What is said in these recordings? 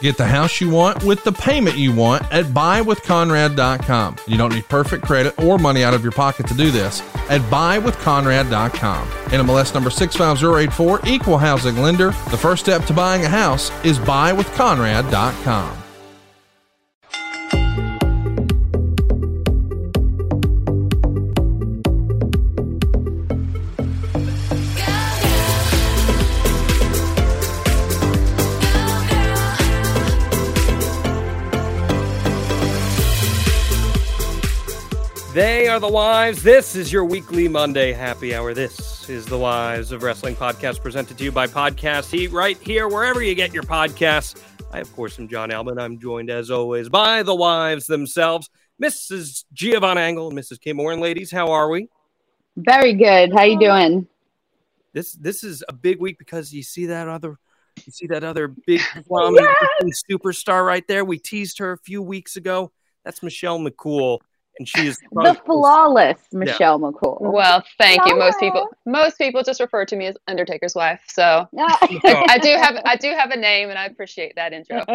Get the house you want with the payment you want at buywithconrad.com. You don't need perfect credit or money out of your pocket to do this at buywithconrad.com. NMLS number 65084, equal housing lender. The first step to buying a house is buywithconrad.com. They are the wives. This is your weekly Monday happy hour. This is the Wives of Wrestling podcast presented to you by Podcast Heat right here, wherever you get your podcasts. I, of course, am Jon Alba. I'm joined, as always, by the wives themselves, Mrs. Giovanna Angle and Mrs. Kim Orton. Ladies, how are we? Very good. How you doing? This this is a big week because you see that other you see that other big prominent superstar right there. We teased her a few weeks ago. That's Michelle McCool and she is the flawless Michelle yeah. McCool. Well, thank you. Most people, most people just refer to me as Undertaker's wife. So I, I, do have, I do have a name, and I appreciate that intro.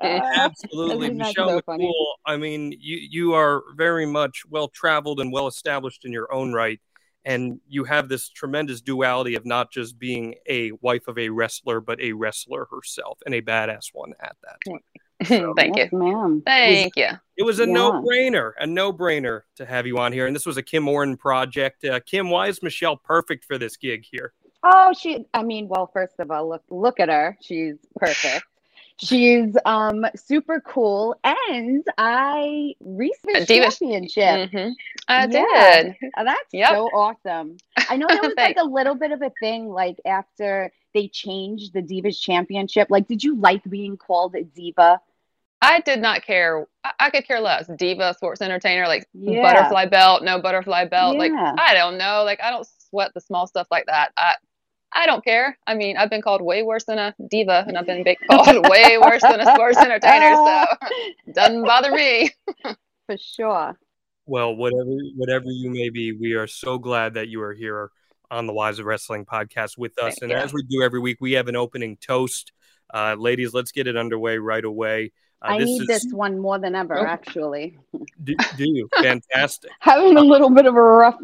Uh, absolutely, Michelle so McCool. Funny. I mean, you you are very much well traveled and well established in your own right. And you have this tremendous duality of not just being a wife of a wrestler, but a wrestler herself and a badass one at that. So, Thank yes, you, ma'am. Thank it was, you. It was a yeah. no-brainer, a no-brainer to have you on here, and this was a Kim Orton project. Uh, Kim, why is Michelle perfect for this gig here? Oh, she. I mean, well, first of all, look look at her. She's perfect. She's um super cool, and I recently championship. Mm-hmm. I yeah. did. That's yep. so awesome. I know there was like a little bit of a thing, like after they changed the Divas Championship. Like, did you like being called a diva? I did not care. I, I could care less. Diva, sports entertainer, like yeah. butterfly belt, no butterfly belt. Yeah. Like I don't know. Like I don't sweat the small stuff like that. I I don't care. I mean, I've been called way worse than a diva, and I've been called way worse than a sports entertainer. So doesn't bother me. For sure. Well, whatever whatever you may be, we are so glad that you are here on the Wives of Wrestling podcast with us. Thank and you. as we do every week, we have an opening toast. Uh, ladies, let's get it underway right away. Uh, I need is... this one more than ever, oh. actually. Do, do you? Fantastic. Having a little bit of a rough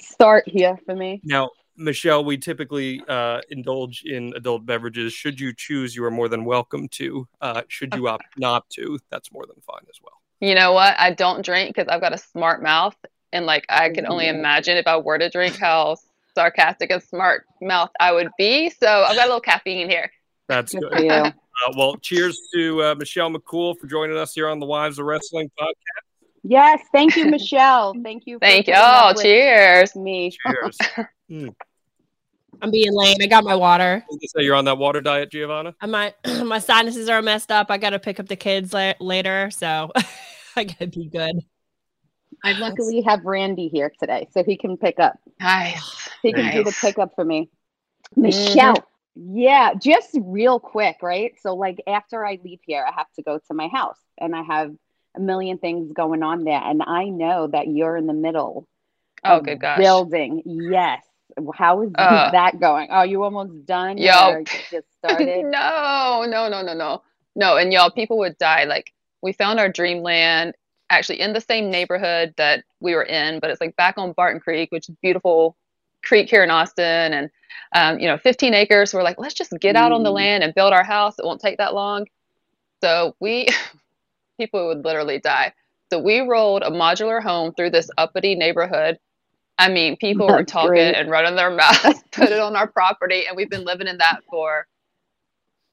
start here for me. Now, Michelle, we typically uh, indulge in adult beverages. Should you choose, you are more than welcome to. Uh, should you opt not to, that's more than fine as well. You know what? I don't drink because I've got a smart mouth, and like I can only imagine if I were to drink how sarcastic and smart mouth I would be. So I've got a little caffeine here. That's good. Uh, well, cheers to uh, Michelle McCool for joining us here on the Wives of Wrestling podcast. Yes, thank you, Michelle. Thank you. thank you. Oh, cheers. Me. Cheers. mm. I'm being lame. I got my water. You say you're on that water diet, Giovanna. My my sinuses are messed up. I got to pick up the kids la- later, so I gotta be good. I luckily have Randy here today, so he can pick up. Nice. He can nice. do the pickup for me. Michelle. Yeah, just real quick, right? So, like, after I leave here, I have to go to my house and I have a million things going on there. And I know that you're in the middle oh, good gosh. building. Yes. How is uh, that going? Are you almost done? Yo, just started? no, no, no, no, no. No, and y'all, people would die. Like, we found our dreamland actually in the same neighborhood that we were in, but it's like back on Barton Creek, which is beautiful creek here in Austin. And um, you know, 15 acres. So we're like, let's just get out on the mm. land and build our house. It won't take that long. So we, people would literally die. So we rolled a modular home through this uppity neighborhood. I mean, people That's were talking great. and running their mouths, put it on our property, and we've been living in that for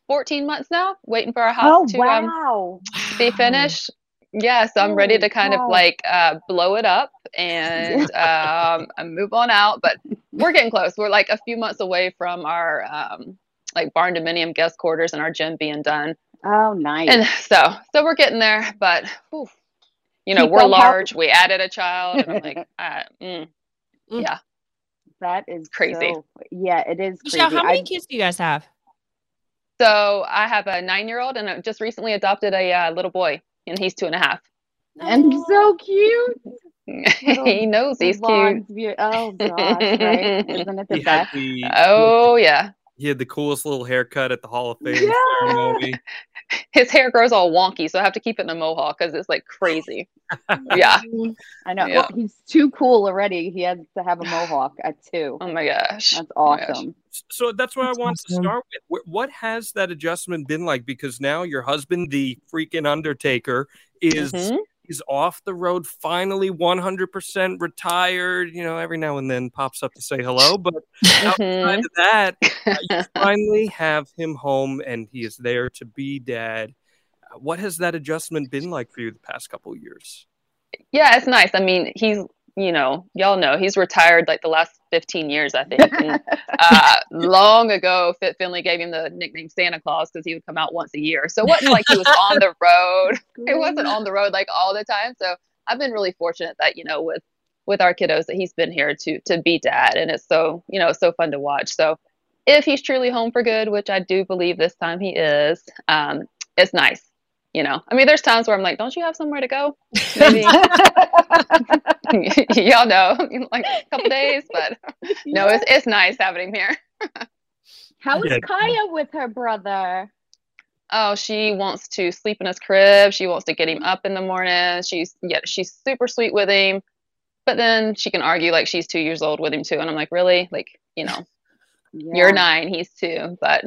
14 months now, waiting for our house oh, to wow. um, be finished. Yeah, so I'm ready to kind of like uh, blow it up and um, move on out. But we're getting close. We're like a few months away from our um, like barndominium guest quarters and our gym being done. Oh, nice. And so, so we're getting there, but whew, you know, Keep we're them healthy. large. We added a child, and I'm like, uh, mm, Mm. yeah. that is crazy. so- yeah, it is crazy. Michelle, how many I- kids do you guys have? So I have a nine-year-old, and I just recently adopted a uh, little boy, and he's two and a half. and so cute. he knows he's cute. Blonde, Oh gosh, right? Isn't it the He best? the Oh yeah, he had the coolest little haircut at the Hall of Fame Yeah. ceremony. his hair grows all wonky, so I have to keep it in a mohawk because it's like crazy. yeah. I know. Yeah. He's too cool already. He has to have a mohawk at two. Oh my gosh. That's Oh gosh. awesome. So that's what That's I want to start with. What has that adjustment been like? Because now your husband, the freaking Undertaker, is Mhm. Is off the road, finally 100% retired. You know, every now and then pops up to say hello, but outside of that, you finally have him home and he is there to be dad. Uh, What has that adjustment been like for you the past couple of years? Yeah, it's nice. I mean, he's you know, y'all know he's retired like the last 15 years, I think. And, uh, long ago, Fit Finlay gave him the nickname Santa Claus because he would come out once a year. So it wasn't like he was on the road. It wasn't on the road like all the time. So I've been really fortunate that you know with with our kiddos that he's been here to to be dad, and it's so you know so fun to watch. So if he's truly home for good, which I do believe this time he is, um, it's nice. You know, I mean, there's times where I'm like, don't you have somewhere to go? Maybe y'all know, like a couple days, but no, it's it's nice having him here. How is Kaia with her brother? Oh, she wants to sleep in his crib. She wants to get him mm-hmm. up in the morning. She's yeah, she's super sweet with him. But then she can argue like she's two years old with him too. And I'm like, really? Like, you know, you're nine, he's two, but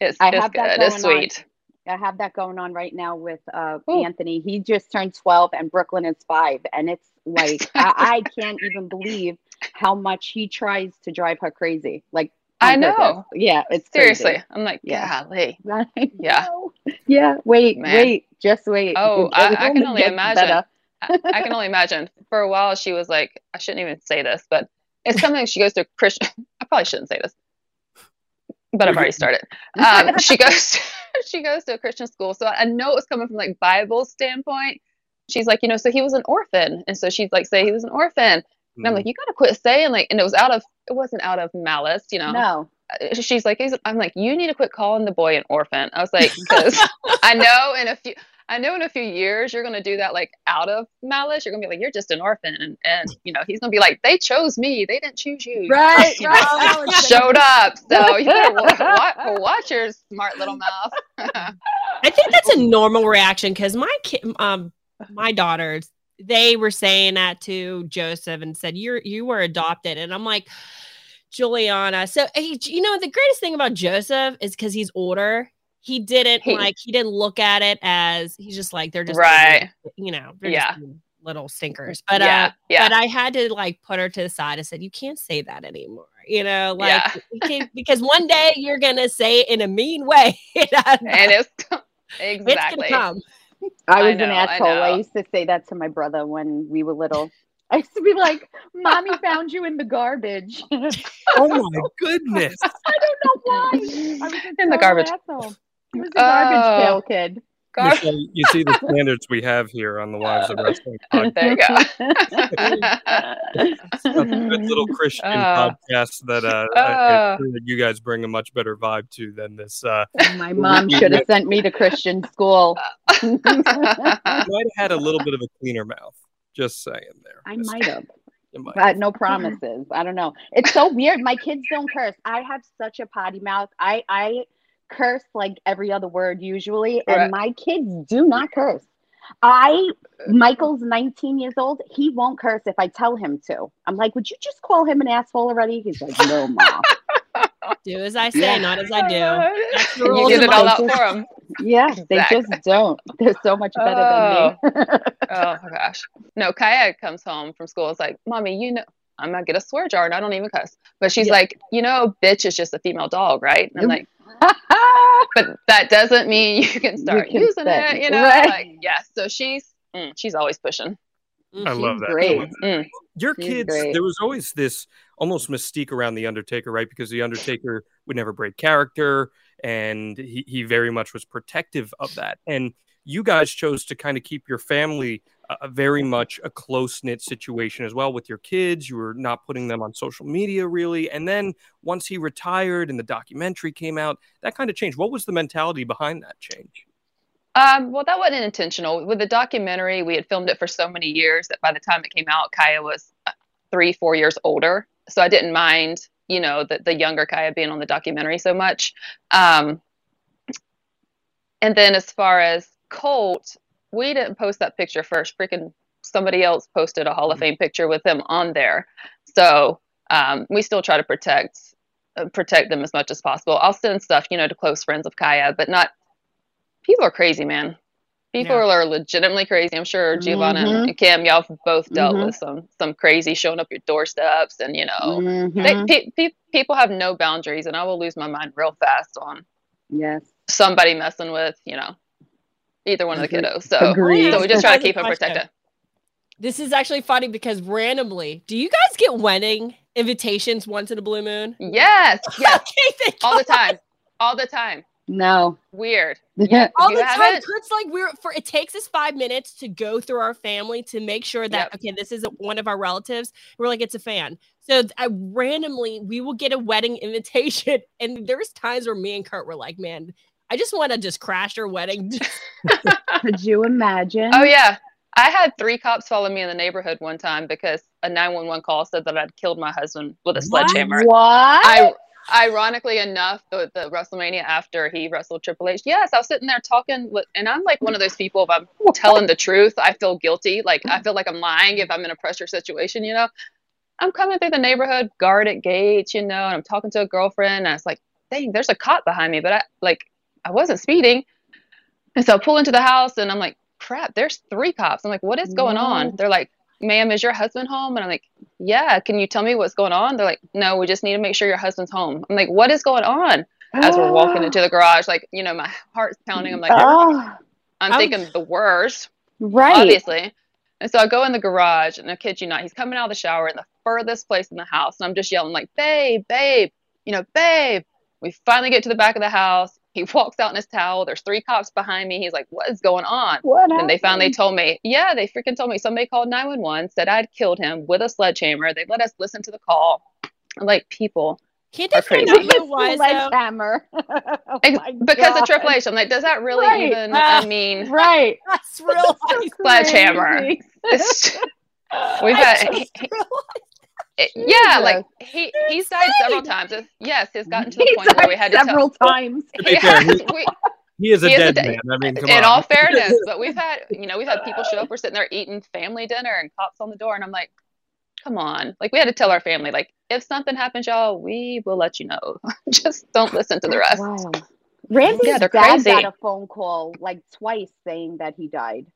it's I it's good. It's going on. sweet. I have that going on right now with uh, Ooh. Anthony. He just turned 12 and Brooklyn is five. And it's like, I, I can't even believe how much he tries to drive her crazy. Like, I on purpose. know. Yeah, it's Seriously. crazy. I'm like, Yeah. golly. Yeah. Yeah. Wait, Man. wait, just wait. Oh, I- I can only imagine. I, I can only imagine. For a while, she was like, I shouldn't even say this, but it's something she goes to Christian. I probably shouldn't say this, but I've already started. Um, she goes, she goes to a Christian school, so I know it was coming from like Bible standpoint. She's like, you know, so he was an orphan, and so she's like, say he was an orphan, and I'm like, you gotta quit saying like, and it was out of, it wasn't out of malice, you know. No. Uh, she's like, he's, I'm like, you need to quit calling the boy an orphan. I was like, because I know in a few, I know in a few years you're gonna do that like out of malice. You're gonna be like, you're just an orphan, and and you know he's gonna be like, they chose me, they didn't choose you. You Right, you right. know, I was Showed up, so you better wa- wa- watch your smart little mouth. I think that's a normal reaction because my kid, um, my daughters, they were saying that to Joseph and said, "You're you were adopted," and I'm like, Giuliana. So hey, you know, the greatest thing about Joseph is because he's older. He didn't He- like he didn't look at it as he's just like they're just Right. you know, they're Yeah. just little stinkers. But uh, yeah, yeah. but I had to like put her to the side. I said, "You can't say that anymore." You know, like Yeah. can't- because one day you're gonna say it in a mean way. and and it's it's exactly. gonna come. I I was know, an asshole. I, know. used to say that to my brother when we were little. I used to be like, "Mommy found you in the garbage." Oh my goodness. I don't know why. I was a In the total garbage. Asshole. He was a garbage Oh. pail kid. Gar- Michelle, you see the standards we have here on the Wives of Wrestling podcast. there you go. A good little Christian Uh, podcast that uh, uh. I'm that you guys bring a much better vibe to than this. Uh, my mom should have sent me to Christian school. you might have had a little bit of a cleaner mouth. Just saying there. I might have. But no promises. I don't know. It's so weird. My kids don't curse. I have such a potty mouth. I I curse like every other word usually, and Right. my kids do not curse. I Michael's 19 years old. He won't curse if I tell him to. I'm like, would you just call him an asshole already? He's like, no, mom. Do as I say, Yeah. not as I oh do. That's the you rules get it all my- out for him. yeah, they just don't. They're so much better than me. Oh, oh my gosh. No, Kaia comes home from school. It's like, mommy, you know, I'm gonna get a swear jar and I don't even cuss. But she's Yeah. like, you know, bitch is just a female dog, right? And I'm like, but that doesn't mean you can start can using say- it, you know? right. Like, yeah. So she's mm, she's always pushing. I love that. great. Mm. Your She's kids, great. there was always this almost mystique around the Undertaker, right? Because the Undertaker would never break character. and he, he very much was protective of that. And you guys chose to kind of keep your family uh, very much a close knit situation as well with your kids. You were not putting them on social media really. And then once he retired and the documentary came out, that kind of changed. What was the mentality behind that change? Um, well, that wasn't intentional. With the documentary, we had filmed it for so many years that by the time it came out, Kaia was uh, three, four years older. So I didn't mind, you know, the, the younger Kaia being on the documentary so much. Um, and then as far as Colt, we didn't post that picture first. Freaking somebody else posted a Hall of Fame picture with him on there. So um, we still try to protect uh, protect them as much as possible. I'll send stuff, you know, to close friends of Kaia, but not. People are crazy, man. People Yeah. are legitimately crazy. I'm sure Giovanna Mhm. and Kim, y'all have both dealt Mhm. with some some crazy showing up your doorsteps, and you know, Mhm. they, pe- pe- people have no boundaries, and I will lose my mind real fast on Yes. somebody messing with, you know, either one of the kiddos. So, Agreed. so we just try to keep them protected. This is actually funny because randomly, do you guys get wedding invitations once in a blue moon? Yes, yes, Okay, thank all the time, all the time. No. Weird. Yeah. all You the time. haven't? Kurt's like we're for it takes us five minutes to go through our family to make sure that Yep. okay, this isn't one of our relatives. We're like, it's a fan. So I randomly we will get a wedding invitation, and there's times where me and Kurt were like, man, I just want to just crash your wedding. Could you imagine? Oh yeah. I had three cops follow me in the neighborhood one time because a 911 call said that I'd killed my husband with a What? sledgehammer. What? I, ironically enough, the, the WrestleMania after he wrestled Triple H, yes, I was sitting there talking with, and I'm like one of those people. If I'm telling the truth, I feel guilty. Like I feel like I'm lying if I'm in a pressure situation. You know, I'm coming through the neighborhood, guarded gates, you know, and I'm talking to a girlfriend, and I was like, dang, there's a cop behind me, but I like I wasn't speeding, and so I pull into the house, and I'm like, crap, there's three cops. I'm like, what is going No. on? They're like, ma'am, is your husband home? And I'm like, yeah. Can you tell me what's going on? They're like, no, we just need to make sure your husband's home. I'm like, what is going on? As we're walking into the garage, like, you know, my heart's pounding. I'm like, Oh, I'm I thinking the worst, right. obviously. And so I go in the garage, and I kid you not, he's coming out of the shower in the furthest place in the house. And I'm just yelling, like, babe, babe, you know, babe. We finally get to the back of the house. He walks out in his towel. There's three cops behind me. He's like, what is going on? What And they finally told me, yeah, they freaking told me somebody called 911, said I'd killed him with a sledgehammer. They let us listen to the call. I'm like, people, Can't they Are crazy. out was? Sledgehammer. Oh because God. of Triple H. I'm like, does that really Right. even, Ah. I mean, Right. That's real life. Sledgehammer. We've I had, just realized- it- yeah, like he, he's died several times. Yes, it's gotten to the He's point where we died had to tell. several times. To be fair, Yes, he, we- he is a He is a dead dead- man. I mean, come in on. all fairness, but we've had, you know, we've had people show up. We're sitting there eating family dinner and cops on the door. And I'm like, come on. Like, we had to tell our family, like, if something happens, y'all, we will let you know. Just don't listen to the rest. Wow. Randy's Yeah, dad crazy. got a phone call like twice saying that he died.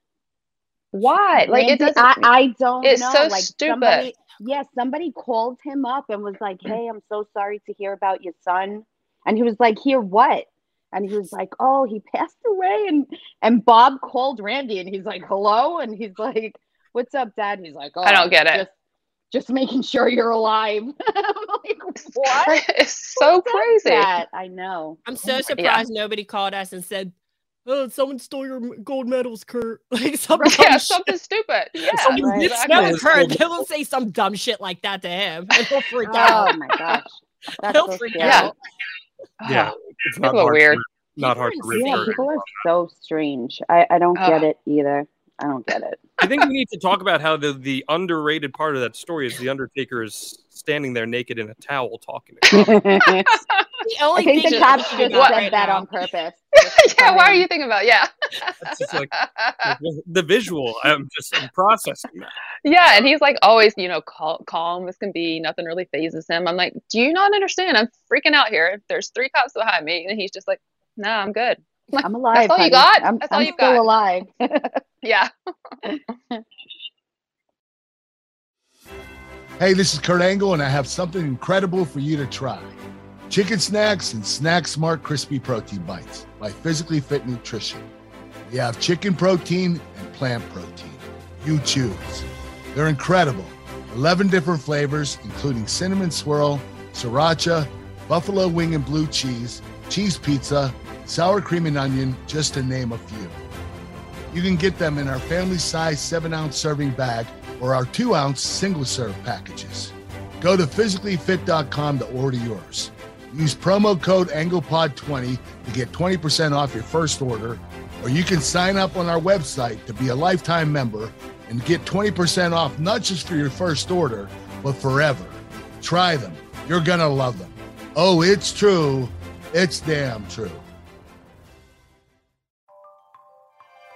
Why? Like, it Randy- doesn't. I, I don't it's know. so like stupid. somebody, yeah, somebody called him up and was like, "Hey, I'm so sorry to hear about your son," and he was like, "Hear what?" And he was like, "Oh, he passed away." And and Bob called Randy and he's like, "Hello," and he's like, "What's up, Dad?" And He's like, "Oh, I don't get it. Just, just making sure you're alive." I'm like, "What?" It's so Who said crazy. that? I know. I'm so surprised nobody called us and said, "Oh, someone stole your gold medals, Kurt." Like some dumb Yeah, something stupid. Yeah, Something Right. exactly. No, Kurt, they will say some dumb shit like that to him, and he'll freak oh out. Oh my gosh, that's He'll so freak scary. Yeah. yeah, it's not People are hard weird. To, not hard to People are root Yeah, people are so strange. I, I don't Ugh. get it either. I don't get it. I think we need to talk about how the, the underrated part of that story is the Undertaker is standing there naked in a towel talking to cops. I The only think thing the that cops just got said right that now- on purpose. yeah, why are you thinking about? Yeah. It's just like, like, the visual. I'm just I'm processing that. Yeah, and he's like always, you know, cal- calm as can be. Nothing really phases him. I'm like, do you not understand? I'm freaking out here. There's three cops behind me, and he's just like, no, I'm good. I'm alive. all you got? I'm, That's I'm you still got. alive. Yeah. Hey, this is Kurt Angle, and I have something incredible for you to try. Chicken snacks and Snack Smart Crispy Protein Bites by Physically Fit Nutrition. We have chicken protein and plant protein. You choose. They're incredible. 11 different flavors, including cinnamon swirl, sriracha, buffalo wing and blue cheese, cheese pizza, sour cream and onion, just to name a few. You can get them in our family size 7 ounce serving bag or our 2 ounce single serve packages. Go to physicallyfit.com to order yours. Use promo code AnglePod20 to get 20% off your first order, or you can sign up on our website to be a lifetime member and get 20% off not just for your first order, but forever. Try them. You're going to love them. Oh, it's true. It's damn true.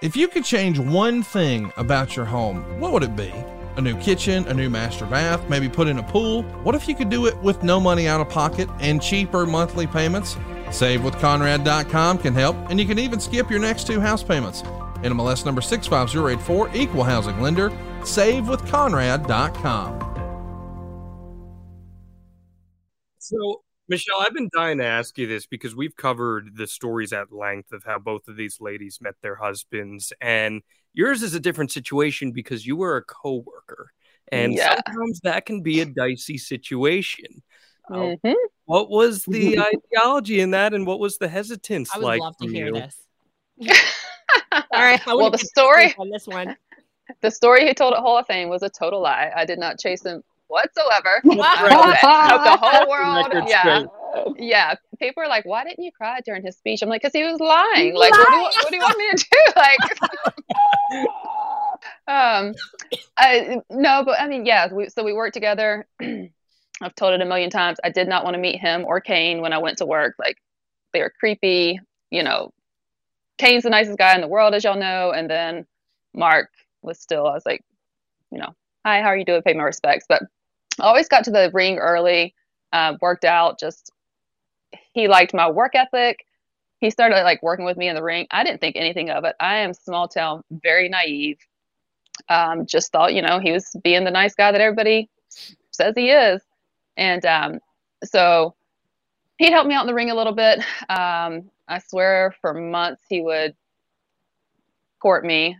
If you could change one thing about your home, what would it be? A new kitchen, a new master bath, maybe put in a pool? What if you could do it with no money out of pocket and cheaper monthly payments? SaveWithConrad.com can help, and you can even skip your next two house payments. NMLS number 65084, equal housing lender, SaveWithConrad.com. So, Michelle, I've been dying to ask you this because we've covered the stories at length of how both of these ladies met their husbands, and yours is a different situation because you were a coworker, and Yeah. sometimes that can be a dicey situation. Uh, Mhm. What was the ideology in that, and what was the hesitance like? I would like? love to hear you? this. All right. I well, the story, on this one. the story he told at Hall of Fame was a total lie. I did not chase him whatsoever. Right. The whole world, yeah, straight. yeah. People are like, "Why didn't you cry during his speech?" I'm like, "Cause he was lying. Like, what do, you, want- what do you want me to do? Like, um, I no, but I mean, yeah. We, so we worked together. I've told it a million times. I did not want to meet him or Kane when I went to work. Like, they were creepy. You know, Kane's the nicest guy in the world, as y'all know, and then Mark was still. I was like, you know, hi, how are you doing? Pay my respects, but Always got to the ring early. Uh, worked out. Just he liked my work ethic. He started like working with me in the ring. I didn't think anything of it. I am small town, very naive. Um, just thought, you know, he was being the nice guy that everybody says he is. And um, so he'd help me out in the ring a little bit. Um, I swear for months he would court me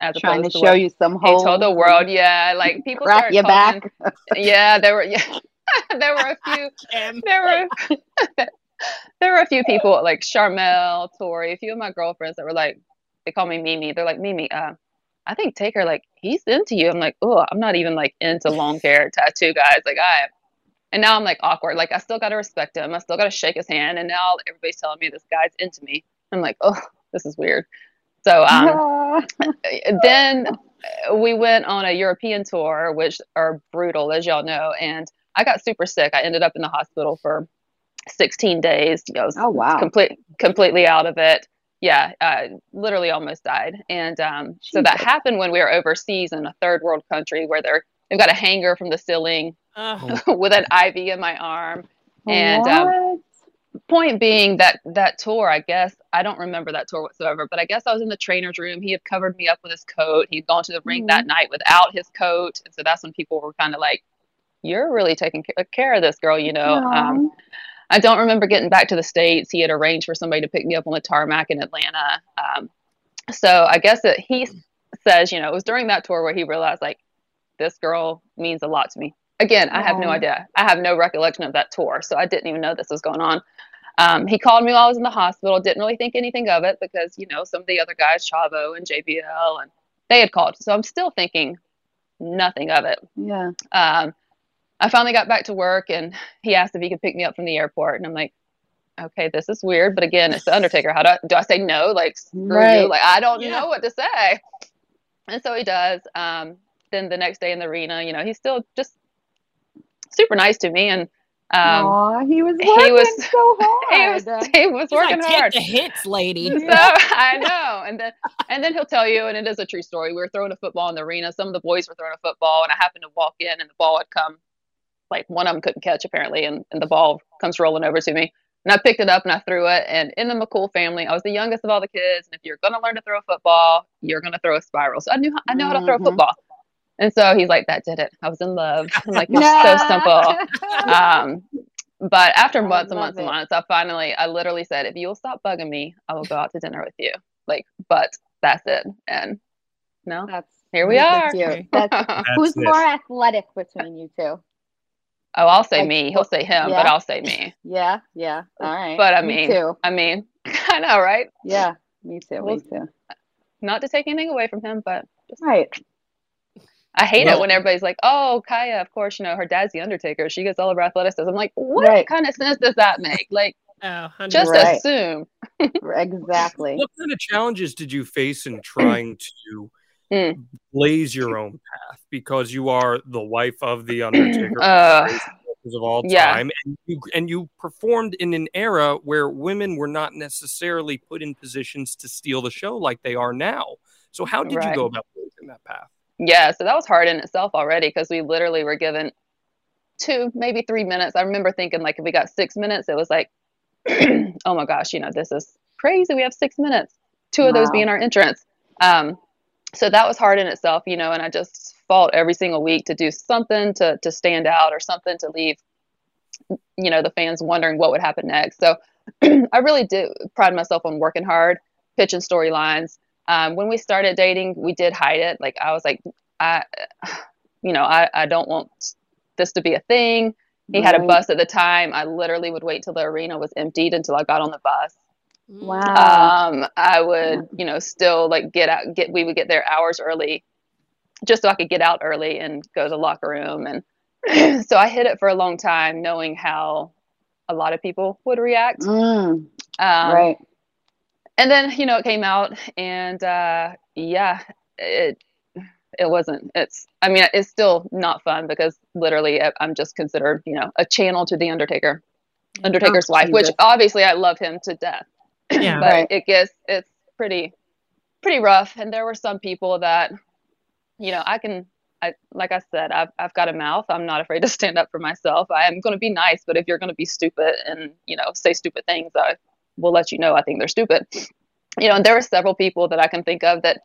as Trying to to, show you some he holes. told the world. Yeah, like people Crack started your calling- back. Yeah, there were yeah, there were a few there were there were a few people like Charmel, Tori, a few of my girlfriends that were like, they call me Mimi. They're like, Mimi, uh, I think Taker, like, he's into you. I'm like, oh, I'm not even like into long hair tattoo guys. Like I and now I'm like awkward. Like I still gotta respect him. I still gotta shake his hand. And now everybody's telling me this guy's into me. I'm like, oh, this is weird. So um then we went on a European tour, which are brutal, as y'all know. And I got super sick. I ended up in the hospital for 16 days. You know, I was oh wow. complete, completely out of it. Yeah, uh, literally almost died. And um, so that happened when we were overseas in a third world country where they're they've got a hanger from the ceiling Ugh. with an IV in my arm. And um, What? Point being that that tour, I guess I don't remember that tour whatsoever, but I guess I was in the trainer's room. He had covered me up with his coat. He'd gone to the ring that night without his coat, and so that's when people were kind of like, "You're really taking care of this girl," you know. Um, I don't remember getting back to the states. He had arranged for somebody to pick me up on the tarmac in Atlanta. Um, so I guess that he says, you know, it was during that tour where he realized like this girl means a lot to me. Again, I have no idea. I have no recollection of that tour, so I didn't even know this was going on. Um, he called me while I was in the hospital. Didn't really think anything of it because you know some of the other guys, Chavo and JBL, and they had called. So I'm still thinking nothing of it. yeah. Um, I finally got back to work and he asked if he could pick me up from the airport. And I'm like, okay, this is weird. But again, it's the Undertaker. How do I, do I say no? Like, screw Right. you. Like, I don't Yeah. know what to say. And so he does. Um, then the next day in the arena, you know, he's still just super nice to me. And um, Aw, he was he was- so he hard. was, he was He's like, working take hard. the hits, lady. So I know, and then and then he'll tell you, and it is a true story. We were throwing a football in the arena. Some of the boys were throwing a football, and I happened to walk in, and the ball had come. Like one of them couldn't catch apparently, and, and the ball comes rolling over to me. And I picked it up and I threw it. And in the McCool family, I was the youngest of all the kids. And if you're gonna learn to throw a football, you're gonna throw a spiral. So I knew I know how to throw a football. And so he's like, "That did it. I was in love." I'm like, "You're so simple." Um, but after months and love months and months, I finally, I literally said, if you'll stop bugging me, I will go out to dinner with you. Like, but that's it. And no, That's here we that's are. cute. That's, That's who's it. more athletic between you two? Oh, I'll say Like, me. He'll say him, yeah. but I'll say me. Yeah, yeah. All right. But I me mean, too. I mean, I know, right? Yeah, me too. Well, Me too. Not to take anything away from him, but just, Right. I hate Well- it when everybody's like, "Oh, Kaia, of course, you know her dad's the Undertaker. She gets all of her athleticism." I'm like, what Right. kind of sense does that make? Like, Oh, just Right. assume. Exactly. What kind of challenges did you face in trying to Mm. blaze your own path? Because you are the wife of the Undertaker Uh, of all yeah. time, and you and you performed in an era where women were not necessarily put in positions to steal the show like they are now. So how did Right. you go about blazing that path? Yeah, so that was hard in itself already because we literally were given two, maybe three minutes. I remember thinking like if we got six minutes, it was like, oh my gosh, you know, this is crazy. We have six minutes. Two of those being our entrance. Um, so that was hard in itself, you know, and I just fought every single week to do something to to stand out or something to leave, you know, the fans wondering what would happen next. So I really do pride myself on working hard, pitching storylines. Um, when we started dating, we did hide it. Like I was like, I, you know, I, I don't want this to be a thing. He had a bus at the time. I literally would wait till the arena was emptied until I got on the bus. Wow. Um, I would, you know, still like get out, get, we would get there hours early just so I could get out early and go to the locker room. And so I hid it for a long time, knowing how a lot of people would react. Mm, Um, right. And then you know it came out and uh yeah it it wasn't it's i mean it's still not fun because literally I- i'm just considered you know a channel to the undertaker undertaker's wife which obviously i love him to death Yeah. but Right. it gets it's pretty pretty rough and there were some people that you know i can I, like I said, I've, I've got a mouth. I'm not afraid to stand up for myself. I am going to be nice, but if you're going to be stupid and, you know, say stupid things, I will let you know I think they're stupid. You know, and there were several people that I can think of that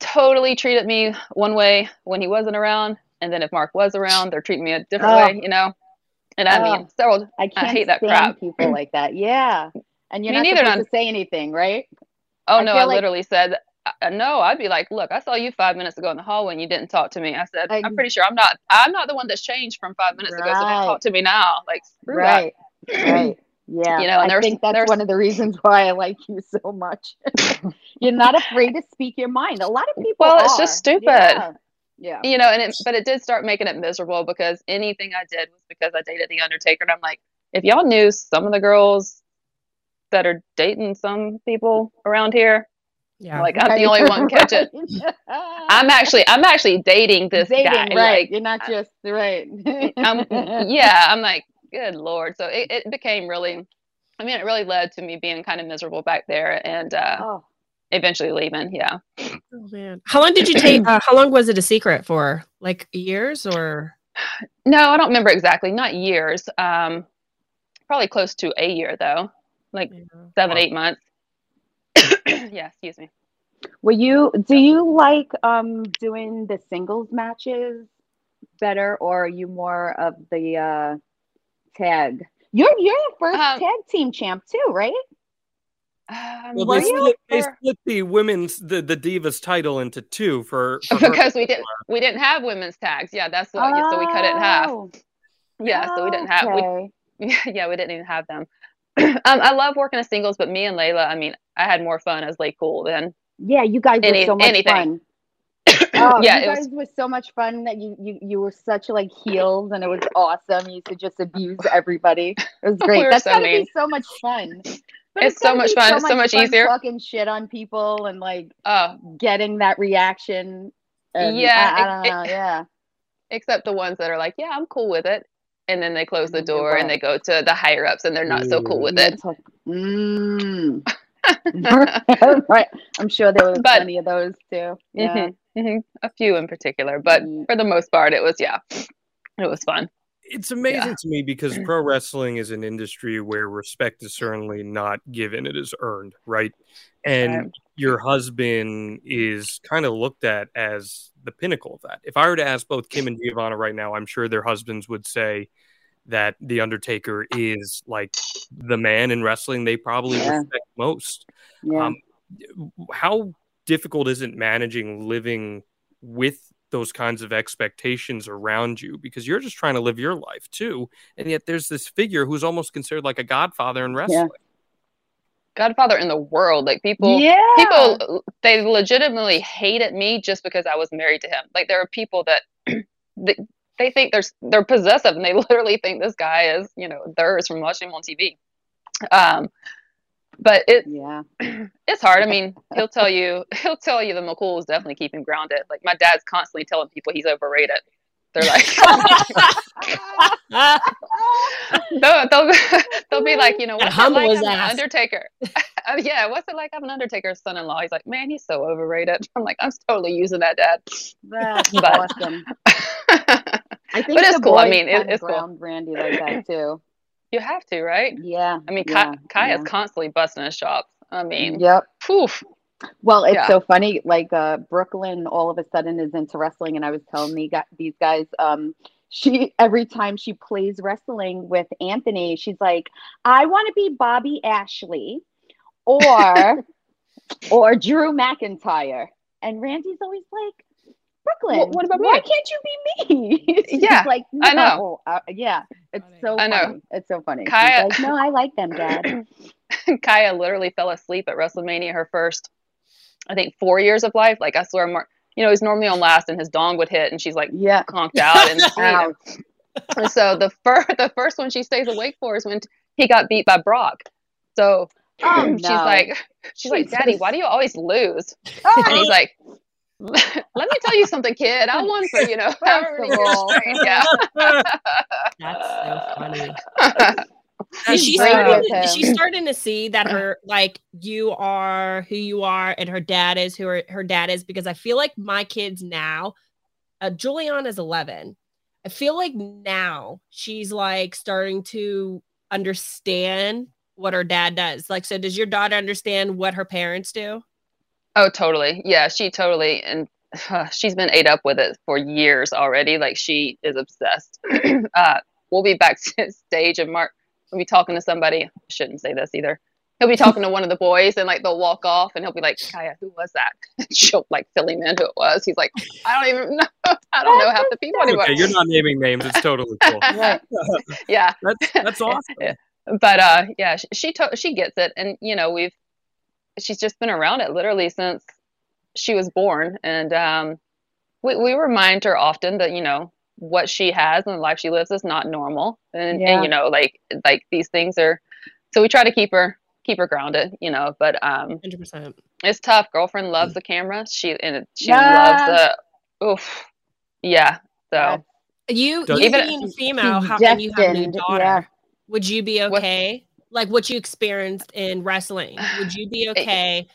totally treated me one way when he wasn't around. And then if Mark was around, they're treating me a different Oh. way, you know? And I mean, Oh. several, I can't hate that crap. people like that. Yeah. And you're Me not neither, supposed none. to say anything, right? Oh I no, I like- literally said no. I'd be like, look, I saw you five minutes ago in the hallway and you didn't talk to me. I said, I'm pretty sure I'm not. I'm not the one that's changed from five minutes ago. So don't talk to me now. Like screw Right. Right. Yeah. You know, and I there's- think that's there's- one of the reasons why I like you so much. you're not afraid to speak your mind. A lot of people Well, it's are. just stupid. Yeah. Yeah. You know, and it, but it did start making it miserable because anything I did was because I dated the Undertaker, and I'm like, if y'all knew some of the girls that are dating some people around here, Yeah. like I'm the only one catch it. I'm actually I'm actually dating this dating, guy. right? Like, you're not just right. I'm, yeah, I'm like, good lord. So it, it became really, I mean, it really led to me being kind of miserable back there and uh, Oh, eventually leaving. Yeah. Oh, man. How long did you take? Uh, how long was it a secret for? Like years or? No, I don't remember exactly. Not years. Um, probably close to a year though, like seven, Wow. eight months. yeah. Excuse me. Were you? Do you like um doing the singles matches better, or are you more of the uh tag? You're you're the first Um, tag team champ too, right? Um, Well, they you? split, they split the women's the, the divas title into two for, for her. because we didn't we didn't have women's tags. Yeah, that's what. yeah, so we cut it in half. Oh, Yeah, so we didn't have. We, yeah, we didn't even have them. um, I love working as singles, but me and Layla, I mean, I had more fun as LayCool than Yeah, you guys Any- were so much anything. fun. Oh, yeah, you it guys was were so much fun that you, you you were such like heels and it was awesome. You used to just abuse everybody. It was great. We That's so gotta mean. be so much fun. But It's so much fun. It's so much easier. Fucking shit on people and like oh, getting that reaction. And Yeah, I, I don't it- know. yeah, except the ones that are like, yeah, I'm cool with it, and then they close the they door and they go to the higher ups and they're not so cool with it. Mm. right. I'm sure there were But- plenty of those too. Yeah. Mhm, mhm. A few in particular, but Mm. for the most part, it was yeah, it was fun. It's amazing to me because pro wrestling is an industry where respect is certainly not given; it is earned, right? And Right. your husband is kind of looked at as the pinnacle of that. If I were to ask both Kim and Giovanna right now, I'm sure their husbands would say that the Undertaker is like the man in wrestling they probably Yeah. respect most. Yeah. Um, how difficult isn't managing living with those kinds of expectations around you because you're just trying to live your life too. And yet there's this figure who's almost considered like a godfather in wrestling. Yeah. Godfather in the world. Like people, yeah. people, they legitimately hated me just because I was married to him. Like there are people that they, they think they're they're possessive, and they literally think this guy is, you know, theirs from watching him on TV. Um, but it yeah. it's hard. I mean he'll tell you he'll tell you the mccool is definitely keeping grounded like my dad's constantly telling people he's overrated. They're like they'll, they'll, they'll, be like you know what's it like I'm an undertaker? Uh, yeah what's it like i'm an undertaker's son-in-law? He's like man he's so overrated. I'm like i'm totally using that dad. That's but, awesome. I think but it's cool. I mean it, it's cool. Randy like that too you have to, right? Yeah. I mean, yeah, Kai, Kai yeah. is constantly busting his chops. I mean, yep. Poof. Well, it's yeah. so funny. Like uh, Brooklyn, all of a sudden is into wrestling, and I was telling got these guys. Um, she every time she plays wrestling with Anthony, she's like, "I want to be Bobby Ashley, or or Drew McIntyre," and Randy's always like, Brooklyn. Well, what about Why me? can't you be me? yeah, like no. I know. Uh, yeah, it's so. I know. Funny. It's so funny. Kaia, like, no, I like them, Dad. Kaia literally fell asleep at WrestleMania. Her first, I think, four years of life. Like I swear, Mark. You know, he's normally on last, and his dong would hit, and she's like, yeah, conked out and and so the first, the first one she stays awake for is when he got beat by Brock. So oh, she's no. like, she's like, Daddy, why do you always lose? Oh. And he's like, let me tell you something, kid. I won for you know however Yeah, that's so funny. she's starting, she's starting to see that her like you are who you are and her dad is who her, her dad is because I feel like my kids now, uh, Julian is 11. I feel like now she's like starting to understand what her dad does. Like, so does your daughter understand what her parents do? Oh, totally. Yeah, she totally and uh, she's been ate up with it for years already. Like she is obsessed. uh, we'll be back to stage and Mark will be talking to somebody. I shouldn't say this either. He'll be talking to one of the boys and like they'll walk off and he'll be like, Kaia, who was that? She'll like fill him in who it was. He's like, I don't even know. I don't know half the people anymore. Okay, you're not naming names. It's totally cool. yeah. That's that's awesome. But uh yeah, she she, to- she gets it and you know, we've she's just been around it literally since she was born. And um, we, we remind her often that, you know, what she has and the life she lives is not normal. And, yeah. and, you know, like, like these things are, so we try to keep her, keep her grounded, you know, but, um, 100%. it's tough. Girlfriend loves the camera. She, and she loves the, oof. Yeah. So you, you even being female, how can you have a daughter? Yeah. Would you be okay? Like what you experienced in wrestling would you be okay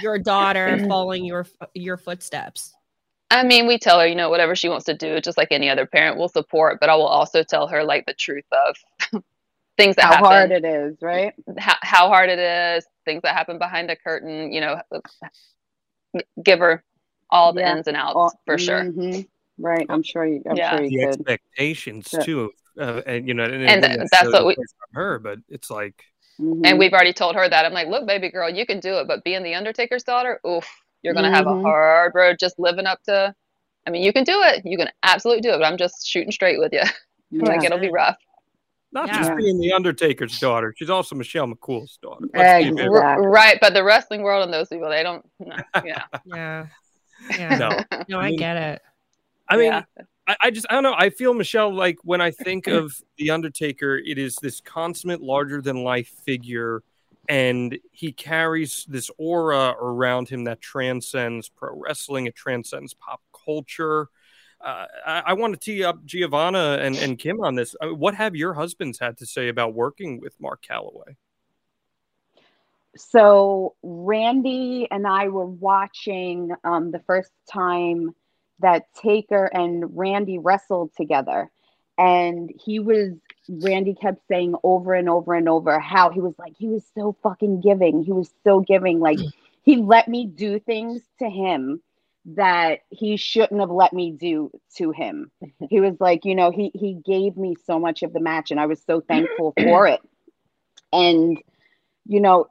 your daughter following your your footsteps i mean we tell her you know whatever she wants to do just like any other parent will support but i will also tell her like the truth of things that how happen, hard it is right how, how hard it is things that happen behind the curtain you know give her all the yeah. ins and outs all, for sure mm-hmm. right i'm sure you i'm yeah. sure you the could. expectations yeah. too uh, and you know, and, and that's what we her, but it's like, mm-hmm. and we've already told her that. I'm like, look, baby girl, you can do it, but being the Undertaker's daughter, oof, you're gonna mm-hmm. have a mm-hmm. hard road just living up to. I mean, you can do it. You can absolutely do it, but I'm just shooting straight with you. Yeah. like it'll be rough. Not yeah. just being the Undertaker's daughter, she's also Michelle McCool's daughter. Exactly. Right, but the wrestling world and those people, they don't. No, yeah. yeah. Yeah. No, no, I, I mean, get it. I mean, yeah. I, I, just I don't know. I feel Michelle like when I think of the Undertaker, it is this consummate, larger than life figure, and he carries this aura around him that transcends pro wrestling. It transcends pop culture. Uh, I, I, want to tee up Giovanna and, and Kim on this. Uh, what have your husbands had to say about working with Mark Calaway? So Randy and I were watching um, the first time that Taker and Randy wrestled together. And he was, Randy kept saying over and over and over how he was like, he was so fucking giving. He was so giving. Like, he let me do things to him that he shouldn't have let me do to him. He was like, you know, he he gave me so much of the match and I was so thankful for it. And you know,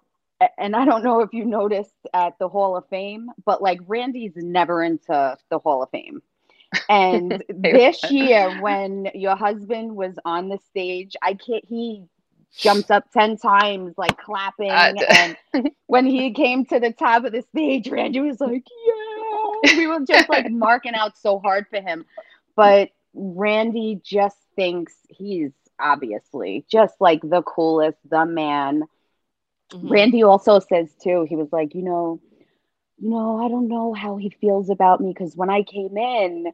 and I don't know if you noticed at the Hall of Fame, but like Randy's never into the Hall of Fame. And this year, when your husband was on the stage, I can't. He jumped up ten times, like clapping. Uh, and when he came to the top of the stage, Randy was like, "Yeah!" We were just like marking out so hard for him, but Randy just thinks he's obviously just like the coolest, the man. Mhm. Randy also says too, he was like, you know, you know, I don't know how he feels about me because when I came in,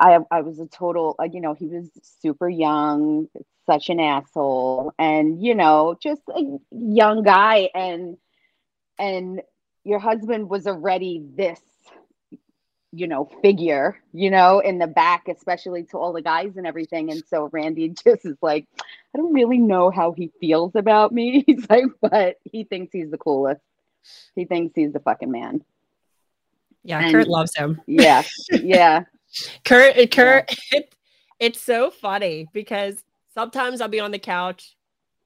I I was a total, uh, you know, he was super young, such an asshole, and you know, just a young guy, and and your husband was already this you know, figure, you know, in the back, especially to all the guys and everything. And so Randy just is like, I don't really know how he feels about me. He's like, but he thinks he's the coolest. He thinks he's the fucking man. Yeah, And- Kurt loves him. Yeah. Yeah. Kurt, Kurt, it, it's so funny because sometimes I'll be on the couch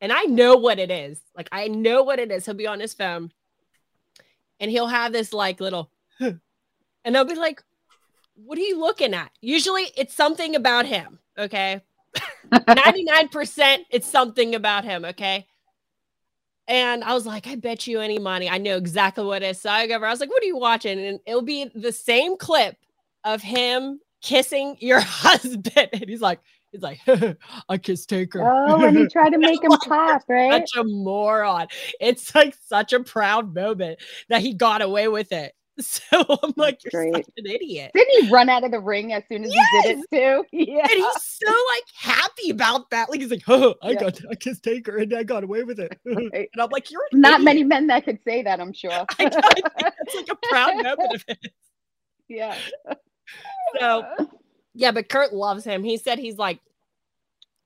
and I know what it is. Like I know what it is. He'll be on his phone and he'll have this like little, and they'll be like, "What are you looking at?" Usually, it's something about him. Okay, ninety nine percent, it's something about him. Okay. And I was like, I bet you any money. I know exactly what it is. So I go over, I was like, what are you watching? And it'll be the same clip of him kissing your husband. And he's like, he's like, I kissed Taker. Oh, and he tried to make him pop, right? such a moron. It's like such a proud moment that he got away with it. So I'm like, you're great. such an idiot. Didn't he run out of the ring as soon as he did it too? Yeah. And he's so like happy about that. Like he's like, oh, I Yeah. got I kissed Taker and I got away with it. Right. And I'm like, you're an Not idiot. many men that could say that, I'm sure. I know, I it's like a proud moment of it. yeah. So yeah, but Kurt loves him. He said he's like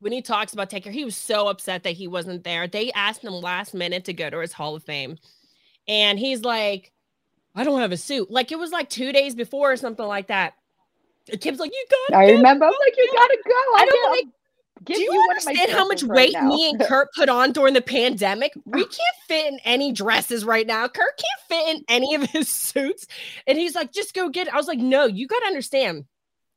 when he talks about Taker, he was so upset that he wasn't there. They asked him last minute to go to his Hall of Fame. And he's like, I don't have a suit. Like it was like two days before or something like that. Kim's like, you got I remember. I'm like, you gotta go. I don't I'll like. give Do you, my understand how much right weight now. me and Kurt put on during the pandemic? We can't fit in any dresses right now. Kurt can't fit in any of his suits. And he's like, just go get it. I was like, no, you got to understand.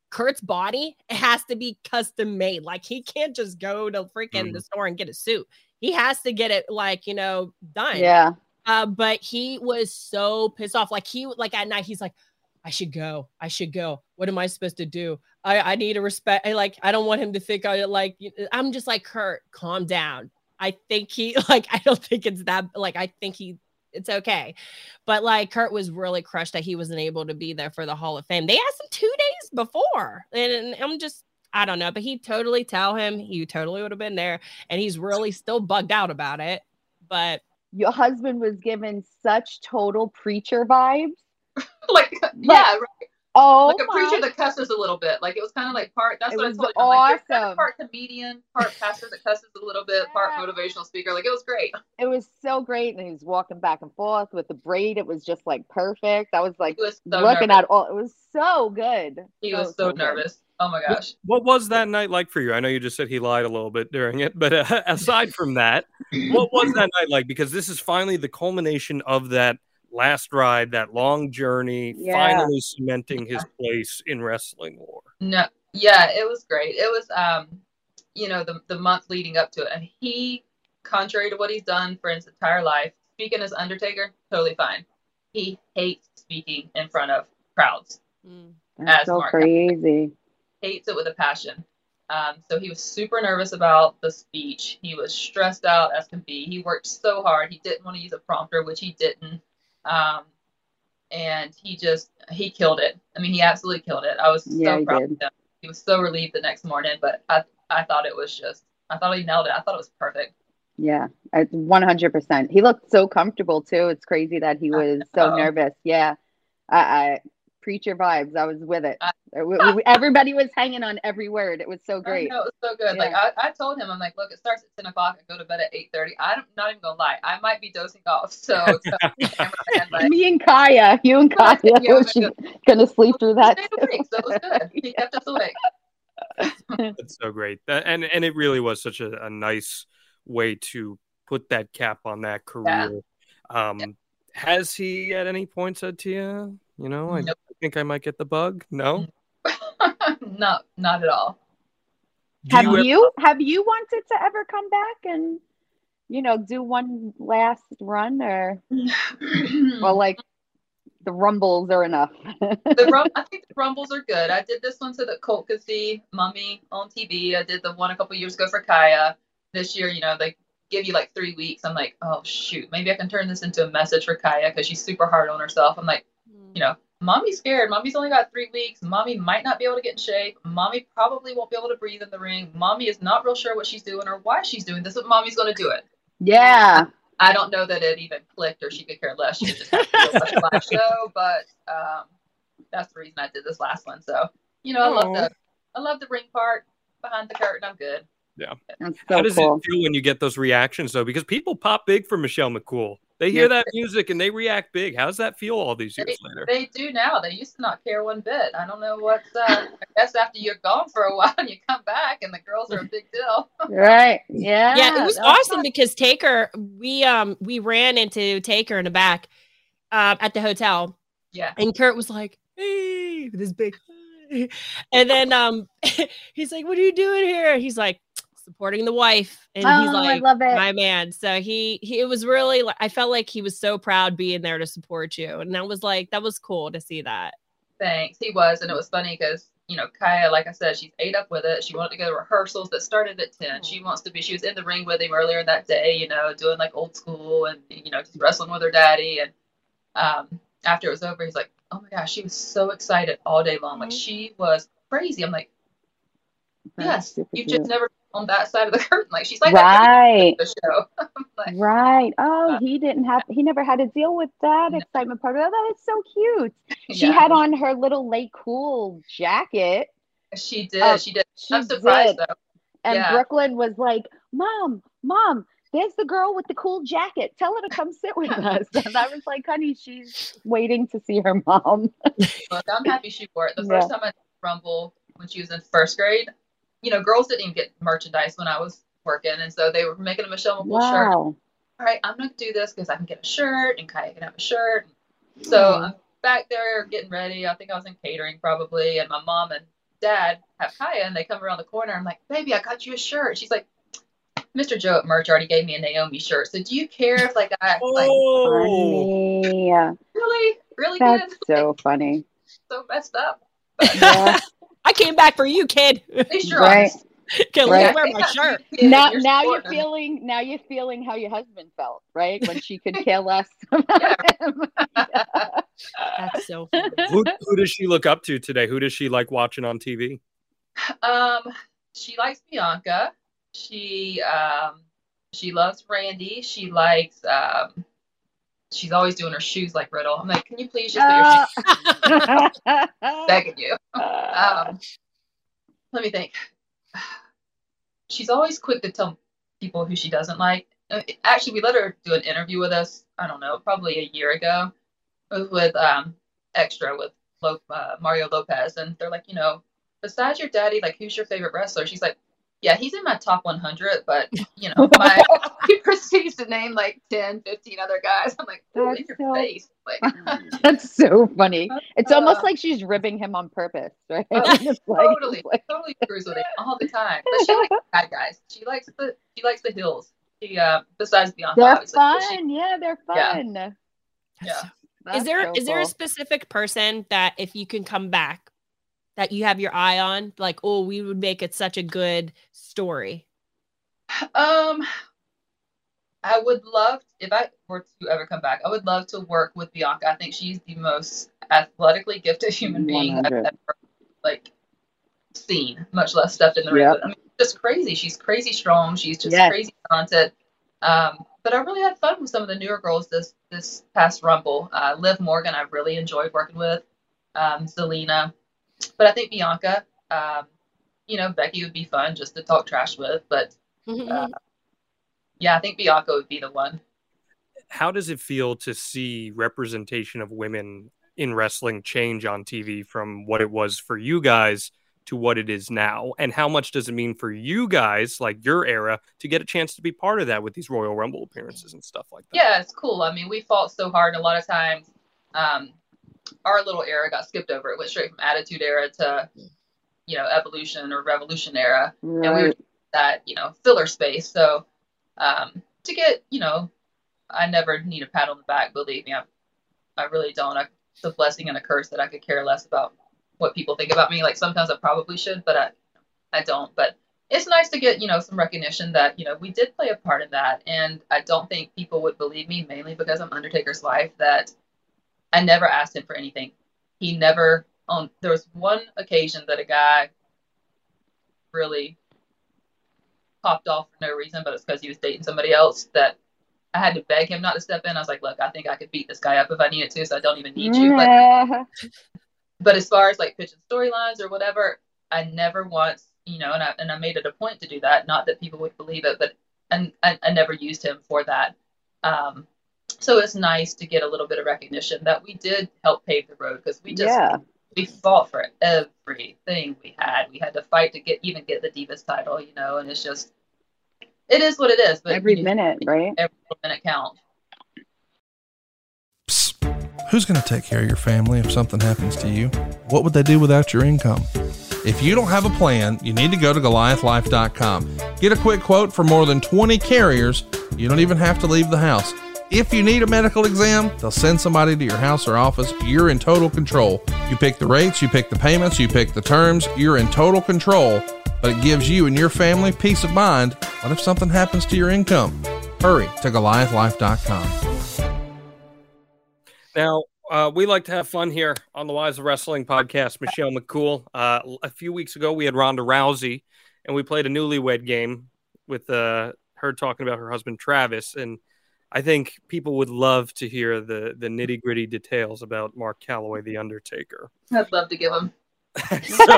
Kurt's body it has to be custom made. Like he can't just go to freaking mm. the store and get a suit. He has to get it like, you know, done. Yeah. Uh, but he was so pissed off. Like he like at night, he's like, I should go. I should go. What am I supposed to do? I, I need to respect. I like, I don't want him to think I like, I'm just like, Kurt, calm down. I think he, like, I don't think it's that, like, I think he, it's okay. But like, Kurt was really crushed that he wasn't able to be there for the Hall of Fame. They asked him two days before. And, and I'm just, I don't know, but he totally tell him he totally would have been there. And he's really still bugged out about it. But Your husband was given such total preacher vibes. like yeah, right. Oh, like a my preacher that cusses a little bit. Like it was kind of like part. That's It what I was told you. I'm like, there's kind of awesome. part comedian, part pastor that cusses a little bit, part motivational speaker. Like it was great. it was so great. And he was walking back and forth with the braid. It was just like perfect. I was like was so looking nervous. at all. It was so good. He was so, good. nervous. Oh my gosh. What was that night like for you? I know you just said he lied a little bit during it, but uh, aside from that, what was that night like? Because this is finally the culmination of that last ride, that long journey, Yeah. finally cementing his place in wrestling war. No, yeah, it was great. It was, um, you know, the the month leading up to it, and he, contrary to what he's done for his entire life, speaking as Undertaker, totally fine. He hates speaking in front of crowds. mm, That's As so Mark- crazy. hates it with a passion. Um, so he was super nervous about the speech. He was stressed out as can be. He worked so hard. He didn't want to use a prompter, which he didn't. Um, and he just he killed it. I mean, he absolutely killed it. I was so Yeah, proud did. of him. He was so relieved the next morning, but I I thought it was just I thought he nailed it. I thought it was perfect. Yeah, one hundred percent. He looked so comfortable too. It's crazy that he was so nervous. Yeah, I, I preacher vibes. I was with it. I- We- we- everybody was hanging on every word. It was so I great. know it was so good. Like I, I told him, I'm like, look, it starts at ten o'clock. I go to bed at eight thirty. I'm not even gonna lie. I might be dozing off. So, so cameraman, like, Me and Kaia, you and Kaia, yeah, was she gonna sleep through that? he awake, so it was good. He kept us awake. That's so great. That, and and it really was such a, a nice way to put that cap on that career. Um, Has he at any point said to you, you know, I, Nope. I think I might get the bug? No. No, not at all. Do have you you, have you wanted to ever come back and you know do one last run or well like the rumbles are enough the rum- I think the rumbles are good. I did this one to the Colt could see Mummy on TV. I did the one a couple years ago for Kaia. This year, you know, they give you like three weeks. I'm like, oh shoot, maybe I can turn this into a message for Kaia because she's super hard on herself. I'm like, you know, mommy's scared. Mommy's only got three weeks. Mommy might not be able to get in shape. Mommy probably won't be able to breathe in the ring. Mommy is not real sure what she's doing or why she's doing this, but mommy's going to do it. yeah I don't know that it even clicked or she could care less. She just happy to watch the live show, but um, that's the reason I did this last one. So, you know, I love the I love the ring part behind the curtain. I'm good. Yeah. that's How so does cool it feel when you get those reactions though? Because people pop big for Michelle McCool. They hear Yeah. that music and they react big. How does that feel all these years later? They do now. They used to not care one bit. I don't know what's. Uh, I guess after you're gone for a while and you come back and the girls are a big deal. right yeah yeah, it was awesome fun. because Taker, we um we ran into Taker in the back uh, at the hotel, Yeah. and Kurt was like, "Hey," with his big, and then um he's like, "What are you doing here?" He's like, "Supporting the wife," and he's oh like, i love it "My man." So he he it was really like I felt like he was so proud being there to support you, and that was like that was cool to see that. Thanks. He was, and it was funny because you know Kaia, like I said, she's ate up with it. She wanted to go to rehearsals that started at ten. She wants to be. She was in the ring with him earlier that day, you know, doing like old school and you know just wrestling with her daddy. And um, after it was over, he's like, "Oh my gosh, she was so excited all day long. Like Mhm. she was crazy." I'm like, "Yes, you cute. just never on that side of the curtain. Like she's like that right the show." Like, right oh Uh, he didn't have he never had to deal with that No. excitement part of it. that is so cute she yeah. had on her little LayCool jacket She did. Oh, she did. she I'm surprised did. though. And Yeah. Brooklyn was like, Mom, Mom, there's the girl with the cool jacket. Tell her to come sit with us. And I was like, honey, she's waiting to see her mom. Look, I'm happy she wore it. The Yeah. first time I Rumble when she was in first grade, you know, girls didn't even get merchandise when I was working, and so they were making a Michelle McCool shirt. All right, I'm gonna do this because I can get a shirt, and Kaia can have a shirt. So Aw. I'm back there getting ready. I think I was in catering probably, and my mom and dad have Kaia, and they come around the corner. I'm like, baby, I got you a shirt. She's like. Mr. Joe at Merch already gave me a Naomi shirt. So do you care if like I like Oh, Funny. really, really That's good? so funny. so messed up. Yeah. I came back for you, kid. At least you're Right. honest. Can Right. let me wear my shirt. Yeah, now you're now you're supporting. feeling now you're feeling how your husband felt, right? When she could care less. That's so funny. who, who does she look up to today? Who does she like watching on TV? Um, she likes Bianca. She um, she loves Randy. She likes um, she's always doing her shoes like Riddle. I'm like, can you please just put your shoes Uh, begging you? Um, let me think. She's always quick to tell people who she doesn't like. Uh, Actually, we let her do an interview with us. I don't know, probably a year ago, was with um extra with Lo- uh, Mario Lopez, and they're like, you know, besides your daddy, like, who's your favorite wrestler? She's like, yeah, he's in my top 100, but you know, my he proceeds to name like 10, 15 other guys. I'm like, "Ooh, in your so- face, like. That's so funny. It's almost Uh, like she's ribbing him on purpose, right? Oh, like- totally, like- totally screws with it all the time. But she likes bad guys. She likes the she likes the hills. She uh besides Bianca, they're obviously, but she- fun. Yeah, they're Yeah. fun. That's Yeah. so- is there is so there a specific person that if you can come back that you have your eye on like oh we would make it such a good story um I would love if I were to ever come back, I would love to work with Bianca. I think she's the most athletically gifted human being I've ever like seen, much less stepped in the ring. Yep. with. I mean, just crazy. She's crazy strong. She's just Yes. crazy talented. Um, but I really had fun with some of the newer girls this this past Rumble. Uh, Liv Morgan, I really enjoyed working with. Um, Zelina, but I think Bianca, um, you know, Becky would be fun just to talk trash with. But uh, yeah, I think Bianca would be the one. How does it feel to see representation of women in wrestling change on TV from what it was for you guys to what it is now? And how much does it mean for you guys, like your era, to get a chance to be part of that with these Royal Rumble appearances and stuff like that? Yeah, it's cool. I mean, we fought so hard, and a lot of times, um, our little era got skipped over. It went straight from Attitude Era to you know evolution or revolution era, and we were that you know filler space. So um, to get you know, I never need a pat on the back. Believe me, I, I really don't. I, it's a blessing and a curse that I could care less about what people think about me. Like sometimes I probably should, but I I don't. But it's nice to get you know some recognition that you know we did play a part in that, and I don't think people would believe me mainly because I'm Undertaker's wife that I never asked him for anything. He never on. There was one occasion that a guy really popped off for no reason, but it's because he was dating somebody else that I had to beg him not to step in. I was like, look, I think I could beat this guy up if I needed to, so I don't even need you. But but as far as like pitching storylines or whatever, I never once, you know, and I and I made it a point to do that. Not that people would believe it, but and I, I never used him for that. Um, so it's nice to get a little bit of recognition that we did help pave the road because we just Yeah. we fought for everything we had. We had to fight to get even get the Divas title, you know, and it's just it is what it is. But Every you- minute, right? every minute counts. Who's going to take care of your family if something happens to you? What would they do without your income? If you don't have a plan, you need to go to goliathlife.com. Get a quick quote for more than 20 carriers. You don't even have to leave the house. If you need a medical exam, they'll send somebody to your house or office. You're in total control. You pick the rates, you pick the payments, you pick the terms. You're in total control, but it gives you and your family peace of mind. What if something happens to your income? Hurry to goliathlife.com. Now, uh, we like to have fun here on the Wives of Wrestling podcast. Michelle McCool. Uh, a few weeks ago, we had Ronda Rousey, and we played a newlywed game with uh, her talking about her husband Travis. And I think people would love to hear the the nitty gritty details about Mark Calaway, the Undertaker. I'd love to give them. so,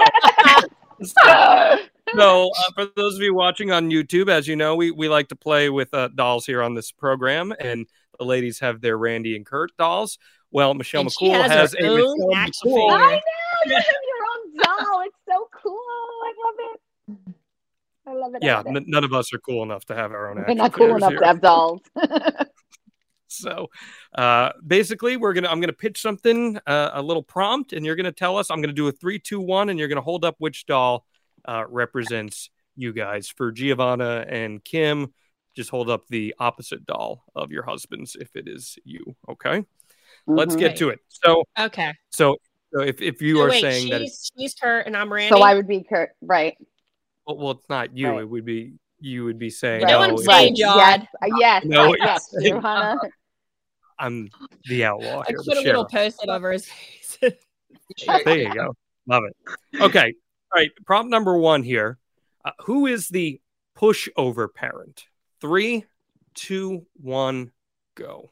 so, so, uh, for those of you watching on YouTube, as you know, we, we like to play with uh, dolls here on this program, and the ladies have their Randy and Kurt dolls. Well, Michelle And McCool has has, a own Michelle McCool. I know you have your own doll. It's so cool. I love it. I love it. Yeah, n- none of us are cool enough to have our own. We're not cool enough here. to have dolls. So, uh, basically, we're gonna I'm gonna pitch something, uh, a little prompt, and you're gonna tell us. I'm gonna do a three, two, one, and you're gonna hold up which doll uh, represents you guys. For Giovanna and Kim, just hold up the opposite doll of your husband's if it is you. Okay, let's Mhm. get to it. So, Okay. so, so if if you So are wait, saying that, she's, it's, she's Kurt and I'm Randy. So I would be Kurt, right? Well, well, it's not you. Right. It would be you would be saying, know no, what I'm saying, right. John? Yes, uh, yes, No, yes, yes, Johanna. I'm the outlaw I put the a little sheriff. post it over his face. There you go. Love it. Okay. All right. Prompt number one here. Uh, who is the pushover parent? Three, two, one, go.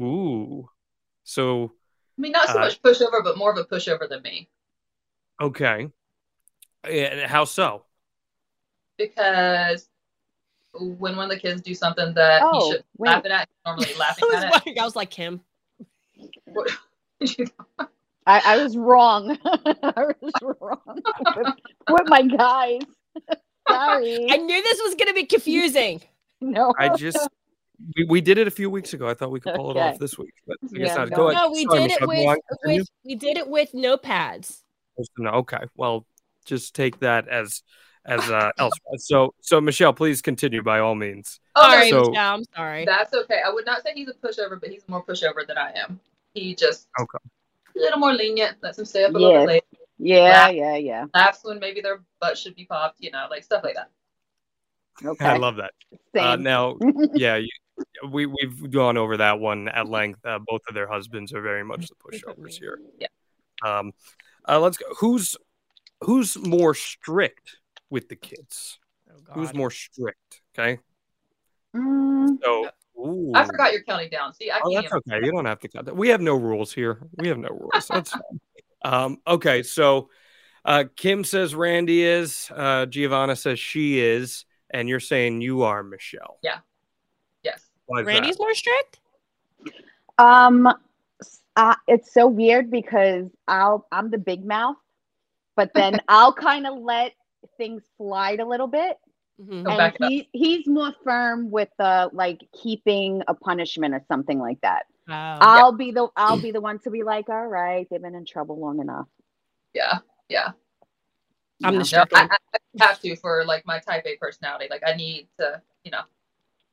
Ooh. So, I mean, not so Uh, much pushover, but more of a pushover than me. okay. And how so? Because when one of the kids do something that Oh, he should wait. laughing at, normally laughing was, at it. wondering- I was like him. I, I was wrong. I was wrong with, with my guys. Sorry. I knew this was going to be confusing. no. I just, we, we did it a few weeks ago. I thought we could pull it off this week, but I guess Yeah, not. no. Go ahead. No, we Sorry, did it with, with we did it with notepads. No, okay. Well, just take that as as uh elsewise. So so Michelle, please continue by all means. Oh, no, sorry, so- Michelle. I'm sorry. That's okay. I would not say he's a pushover, but he's more pushover than I am. He just Okay. a little more lenient, lets him stay up a little Yes. bit late, Yeah, Laugh. yeah, yeah. laughs when maybe their butt should be popped, you know, like stuff like that. Okay. I love that. Uh, now, yeah, you, we we've gone over that one at length. Uh, both of their husbands are very much the pushovers here. Yeah. Um, uh, let's go. Who's who's more strict with the kids? Oh, Who's more strict? Okay. Mm, So. Ooh. I forgot you're counting down. See, I Oh, can't. that's okay. You don't have to cut that. We have no rules here. We have no rules. That's fine. Um, okay, so uh, Kim says Randy is. Uh, Giovanna says she is, and you're saying you are Michelle. Yeah. Yes. Why is that? Randy's more strict. Um, s- uh, it's so weird because I'll I'm the big mouth, but then I'll kind of let things slide a little bit, back it and he he's more firm with the like keeping a punishment or something like that. Oh. I'll be the I'll be the one to be like, all right, they've been in trouble long enough. Yeah, yeah. I'm the Yeah. No, strict I, one. I I have to for like my type A personality. Like I need to, you know,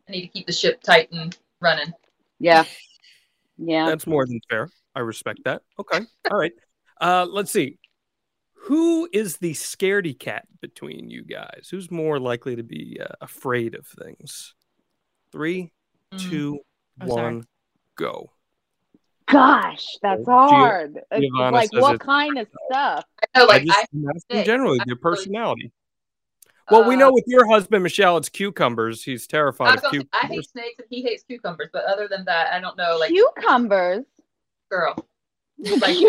I need to keep the ship tight and running. Yeah. Yeah. That's more than fair. I respect that. Okay. All right. Uh, let's see. Who is the scaredy cat between you guys? Who's more likely to be uh, afraid of things? Three, Mm. two, Oh, sorry. go. Gosh, that's Gia- hard. It's Giovanna like what it's- kind of stuff? I know, I like just, I, am asking say, generally I their personality. Well, we uh, know with your husband, Michelle, it's cucumbers. He's terrified was of gonna I hate snakes and he hates cucumbers, but other than that, I don't know. Like, Cucumbers. girl, like you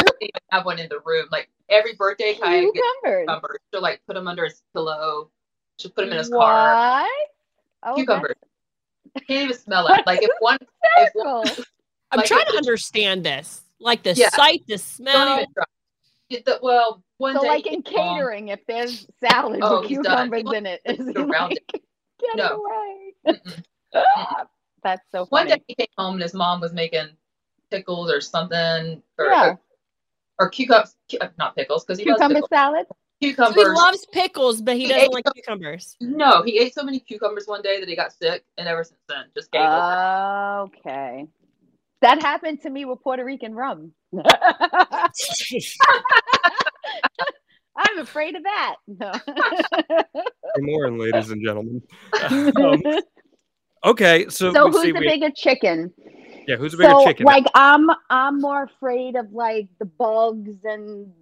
have one in the room. Like every birthday, Kaia gets Cucumbers. cucumbers. She'll like put them under his pillow. She'll put them in his car. What? Oh, Cucumbers. Can't even smell it. Like if one, if one. I'm like, trying to just- understand this. Like the Yeah. sight, the don't smell. even try. The, well, one So, day like in came home- catering, if there's salad Oh, with cucumbers in it, is he around like, it. get No. away? That's so funny. One day he came home and his mom was making pickles or something, or Yeah. or, cucumbers, not pickles because he Cucumber loves salad. Cucumbers. So he loves pickles, but he He doesn't like some- cucumbers. no, he ate so many cucumbers one day that he got sick, and ever since then, just gave over. Okay. That happened to me with Puerto Rican rum. I'm afraid of that. No. Good morning, ladies and gentlemen. Um, okay, so, so who's see the we, bigger chicken? Yeah, who's the bigger so chicken? like I'm I'm more afraid of like the bugs and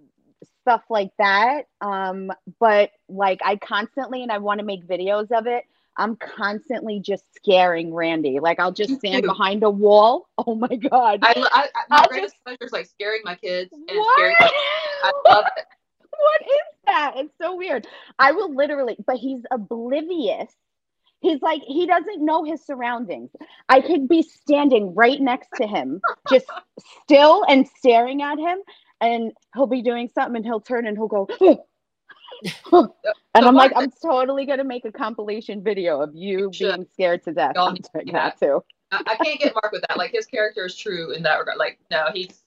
stuff like that. Um, but like I constantly and I want to make videos of it. I'm constantly just scaring Randy. Like I'll just stand behind a wall. Oh my god. I, lo- I, I, my I greatest pleasure is like scaring my kids and what? scaring. I love it. what is that? It's so weird. I will literally, but he's oblivious. He's like, he doesn't know his surroundings. I could be standing right next to him, just still and staring at him, and he'll be doing something and he'll turn and he'll go, and I'm like, I'm totally gonna make a compilation video of you being scared to death. I'm doing do that too. I, I can't get Mark with that. Like his character is true in that regard. Like no, he's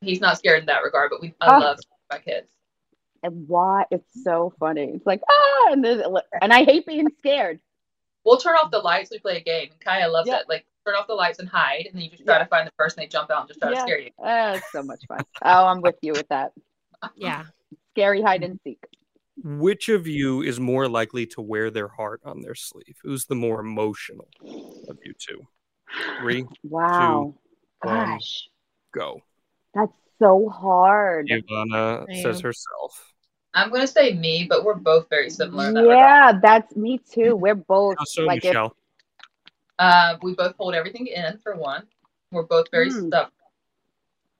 he's not scared in that regard. But we, I Oh. love my kids. And why? It's so funny. It's like, ah, and, then, and I hate being scared. We'll turn off the lights. We play a game. And Kaia loves Yeah. it. Like turn off the lights and hide, and then you just try Yeah. to find the person. They jump out and just try Yeah. to scare you. It's so much fun. Oh, I'm with you with that. Yeah. Scary hide and seek. Which of you is more likely to wear their heart on their sleeve? Who's the more emotional of you two? Three, Wow. one. Gosh, go. that's so hard. Ivana says herself. I'm gonna say me, but we're both very similar. In that regard. Yeah, that's me too. We're both so, like if, Uh, we both hold everything in for one. We're both very Mm. stubborn.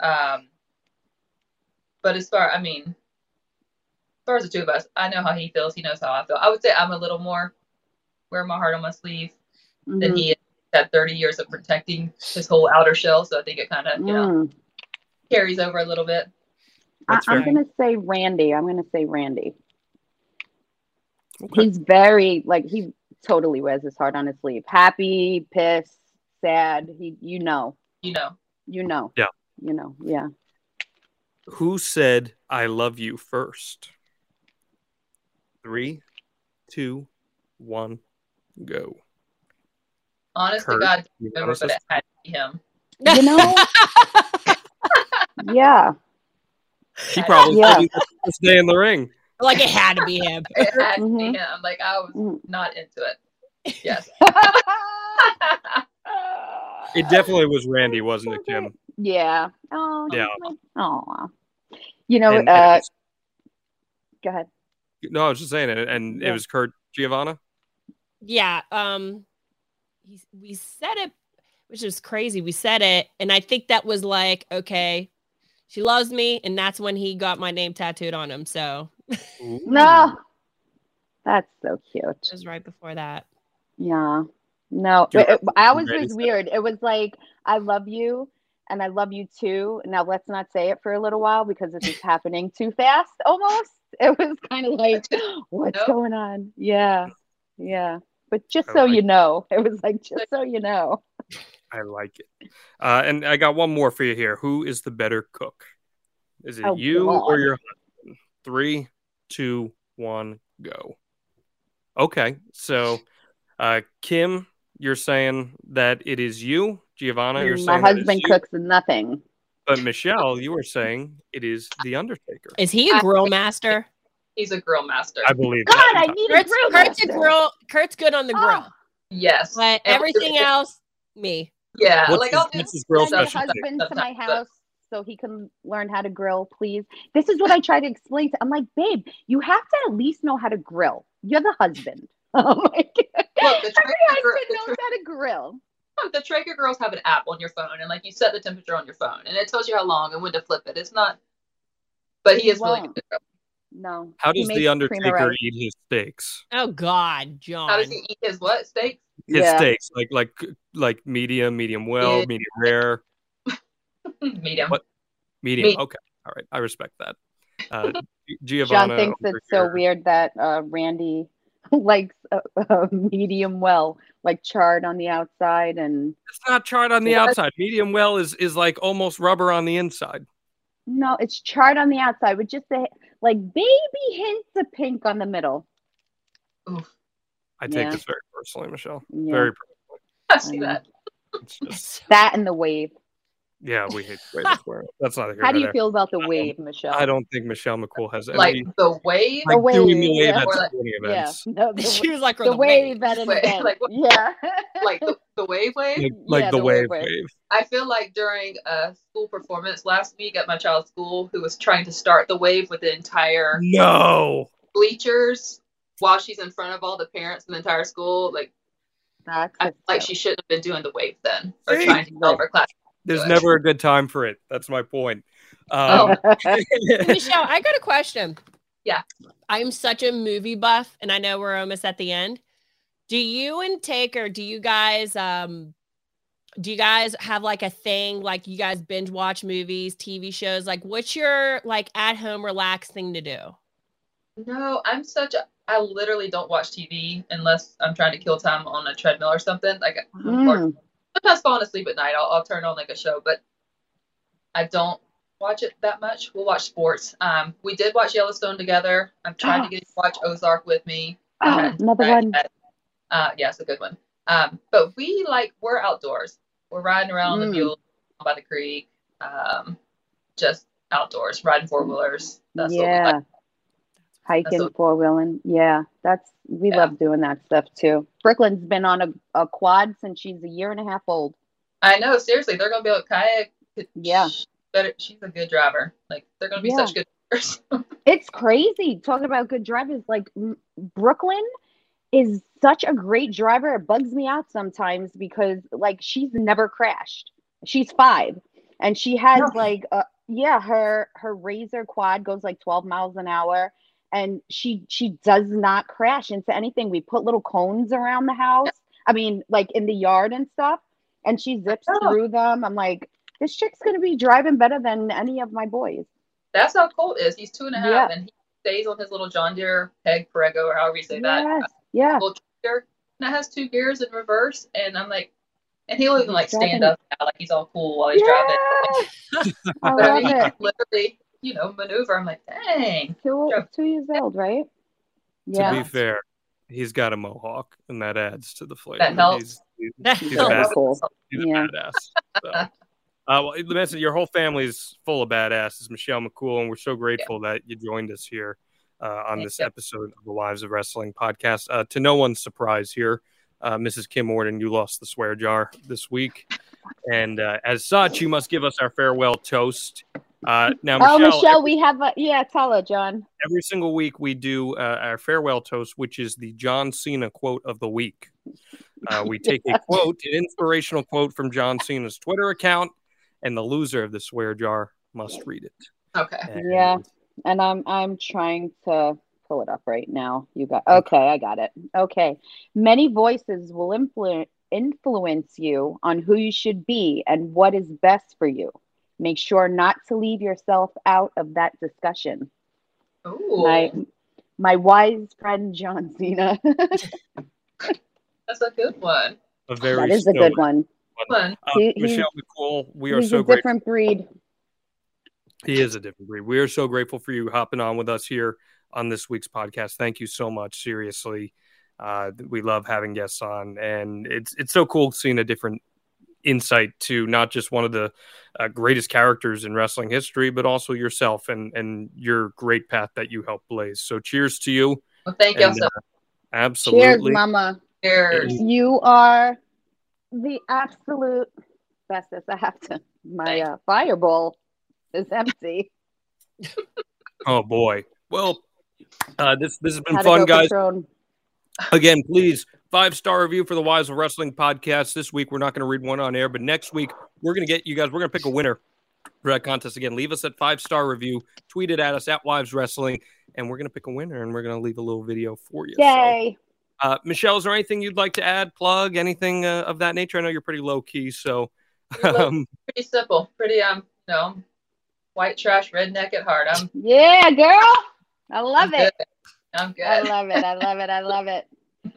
Um, but as far, I mean, as far as the two of us, I know how he feels. He knows how I feel. I would say I'm a little more wear my heart on my sleeve than Mhm. he is. Had 30 years of protecting his whole outer shell, so I think it kind of you know Mm. carries over a little bit. I, That's I'm gonna say Randy. I'm gonna say Randy. Okay. He's very like he totally wears his heart on his sleeve. Happy, pissed, sad. He, you know, You know, you know. Yeah. You know. Yeah. Who said I love you first? Three, two, one, go. honest Kurt, to God, you remember, but it had to be him. You know. yeah. He probably Yeah. said he was in the ring. like it had to be him. It had to be him. Like I was Mhm. not into it. Yes. It definitely was Randy, wasn't it, Kim? Yeah. Oh. Yeah. Oh. You know. And- and uh. it was- Go ahead. no, I was just saying it, and it was Kurt Giovanna. Yeah. Um, he, we said it, which is crazy. We said it, and I think that was like, okay, she loves me, and that's when he got my name tattooed on him. So No. That's so cute. It was right before that. Yeah. No, Do you it- it- ours Randy was weird. It was like, I love you and I love you too. Now let's not say it for a little while because this is happening too fast almost. It was kind of like, what's Nope. going on? Yeah. Yeah. But just I so like you know, it was like, just so you know. I like it. Uh, and I got one more for you here. Who is the better cook, Is it Oh, you or your husband? Three, two, one, go. Okay, so uh, Kim, you're saying that it is you. Giovanna, you're My saying that it's husband you. cooks nothing. But Michelle, you were saying it is the Undertaker. Is he a grill master? He's a grill master. I believe. God, that. I need a grill. Kurt's a grill. Kurt's good on the grill, Oh, yes. but everything else, me. Yeah. What's like his- I'll do what's his grill send your specialty? husband to my house so he can learn how to grill, please. This is what I try to explain to. I'm like, babe, you have to at least know how to grill. You're the husband. I'm like, Look, the every Traeger, gr- husband the, knows Tra- how to grill. the Traeger girls have an app on your phone, and like you set the temperature on your phone, and it tells you how long and when to flip it. It's not, but he is really Won't. good. at it. No. How he does the cream Undertaker eat his steaks? Oh God, John. How does he eat his what steak? His Yeah. steaks, like like like medium, medium well, Yeah. medium rare, Medium. What? medium. Me- Okay, all right, I respect that. Uh, G- John thinks over it's so weird that uh, Randy likes a, a medium well, like charred on the outside and It's not charred on the What? outside. Medium well is is like almost rubber on the inside. no, it's charred on the outside with just a like baby hints of pink on the middle. Oof. I take Yeah. this very personally, Michelle. Yeah. Very personally. I see that. It's just That and the wave. yeah, we hate the way this. That's not a How do you there. feel about the I wave, Michelle? I don't think Michelle McCool has any Like the wave. like The doing wave, the wave yeah. at like- sporting Yeah, events. no, the, she was like, the, wave at an Wait, event. like yeah, like the, the wave wave. Like, like Yeah, the, the wave wave wave. wave. I feel like during a school performance last week at my child's school, who was trying to start the wave with the entire No. bleachers while she's in front of all the parents and the entire school. Like that's I feel like she shouldn't have been doing the wave then, or See? trying to tell her class. There's never a good time for it. That's my point. Um, Michelle, I got a question. Yeah. I'm such a movie buff, and I know we're almost at the end. Do you and Taker, do you guys um do you guys have like a thing like you guys binge watch movies, TV shows? Like what's your like at home relaxed thing to do? No, I'm such a. I literally don't watch TV unless I'm trying to kill time on a treadmill or something. Like, Mm. sometimes falling asleep at night, I'll, I'll turn on like a show, but I don't watch it that much. We'll watch sports. Um, we did watch Yellowstone together. I'm trying to get you to watch Ozark with me. Oh, another one. Uh, yeah, it's a good one. Um, but we like we're outdoors. We're riding around the Mm. mule by the creek. Um, just outdoors, riding four wheelers. That's what we like. Hiking, four wheeling. Yeah, that's we Yeah. love doing that stuff too. Brooklyn's been on a, a quad since she's a year and a half old. I know, seriously, they're gonna be able to kayak. Yeah. But she's a good driver. Like they're gonna be Yeah. such good drivers. It's crazy talking about good drivers. Like Brooklyn is such a great driver. It bugs me out sometimes because like she's never crashed. She's five, and she has No. like uh yeah her her razor quad goes like 12 miles an hour and she she does not crash into anything we put little cones around the house i mean like in the yard and stuff and she zips know. through them i'm like this chick's gonna be driving better than any of my boys That's how Colt is. He's two and a half, Yeah. and he stays on his little John Deere peg Prego or however you say that yes yeah little tractor that has two gears in reverse. And I'm like, and he'll even like stand up now, like he's all cool while he's driving. Yeah! I I love it. literally, you know, maneuver. I'm like, dang. Two, two years old, right? Yeah. To be fair, he's got a mohawk, and that adds to the flavor. That helps. He's, he's, he's a bad, cool. he's a badass. So. Uh, well, the message, your whole family's full of badasses, Michelle McCool, and we're so grateful that you joined us here uh, on Thank this you. episode of the Wives of Wrestling podcast. Uh, to no one's surprise here, uh, Mrs. Kim Orton, you lost the swear jar this week, and uh, as such, you must give us our farewell toast. Uh, now, Oh, Michelle, Michelle, we have a yeah. Tell her, John. every single week we do uh, our farewell toast, which is the John Cena quote of the week. Uh, we take a quote, an inspirational quote from John Cena's Twitter account, and the loser of the swear jar must read it. Okay. And Yeah. And I'm I'm trying to pull it up right now. You got okay. I got it. Okay. Many voices will influence influence you on who you should be and what is best for you. Make sure not to leave yourself out of that discussion. Ooh, My my wise friend John Cena. that's a good one. A very that is a good stoic one. Uh, He- he- Michelle McCool, we are He's so a grateful. different breed. He is a different breed. We are so grateful for you hopping on with us here on this week's podcast. Thank you so much. Seriously, uh, we love having guests on, and it's it's so cool seeing a different insight to not just one of the uh, greatest characters in wrestling history, but also yourself and and your great path that you helped blaze. So, cheers to you. Well, thank you And, so uh, absolutely. Cheers, Mama. Cheers. You are the absolute bestest. I have to. My uh, fireball is empty. Oh boy. Well, uh, this this has been Had fun, guys. Patron. Again, please five star review for the Wives of Wrestling podcast. This week we're not going to read one on air, but next week we're going to get you guys. We're going to pick a winner for that contest again. Leave us at five star review. Tweet it at us at Wives Wrestling, and we're going to pick a winner, and we're going to leave a little video for you. So, Yay. uh, Michelle, is there anything you'd like to add? Plug anything uh, of that nature? I know you're pretty low key, so um, Pretty simple. Pretty um, you know, white trash redneck at heart. I'm, Yeah, girl. I love I'm it. good. I'm good. I love it. I love it. I love it.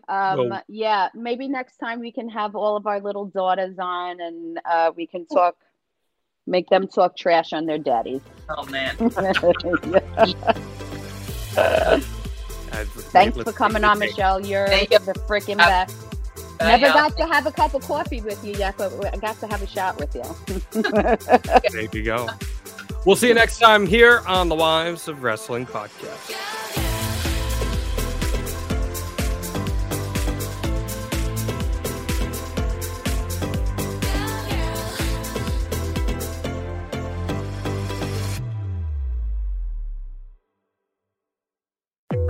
Um, Well- yeah, maybe next time we can have all of our little daughters on and uh, we can talk, make them talk trash on their daddies. oh man. Thanks for coming on, Michelle. You're Thank you. the freaking Uh, best. Bye, Never y'all. got to have a cup of coffee with you yet, but I got to have a shot with you. There you go. We'll see you next time here on the Wives of Wrestling podcast.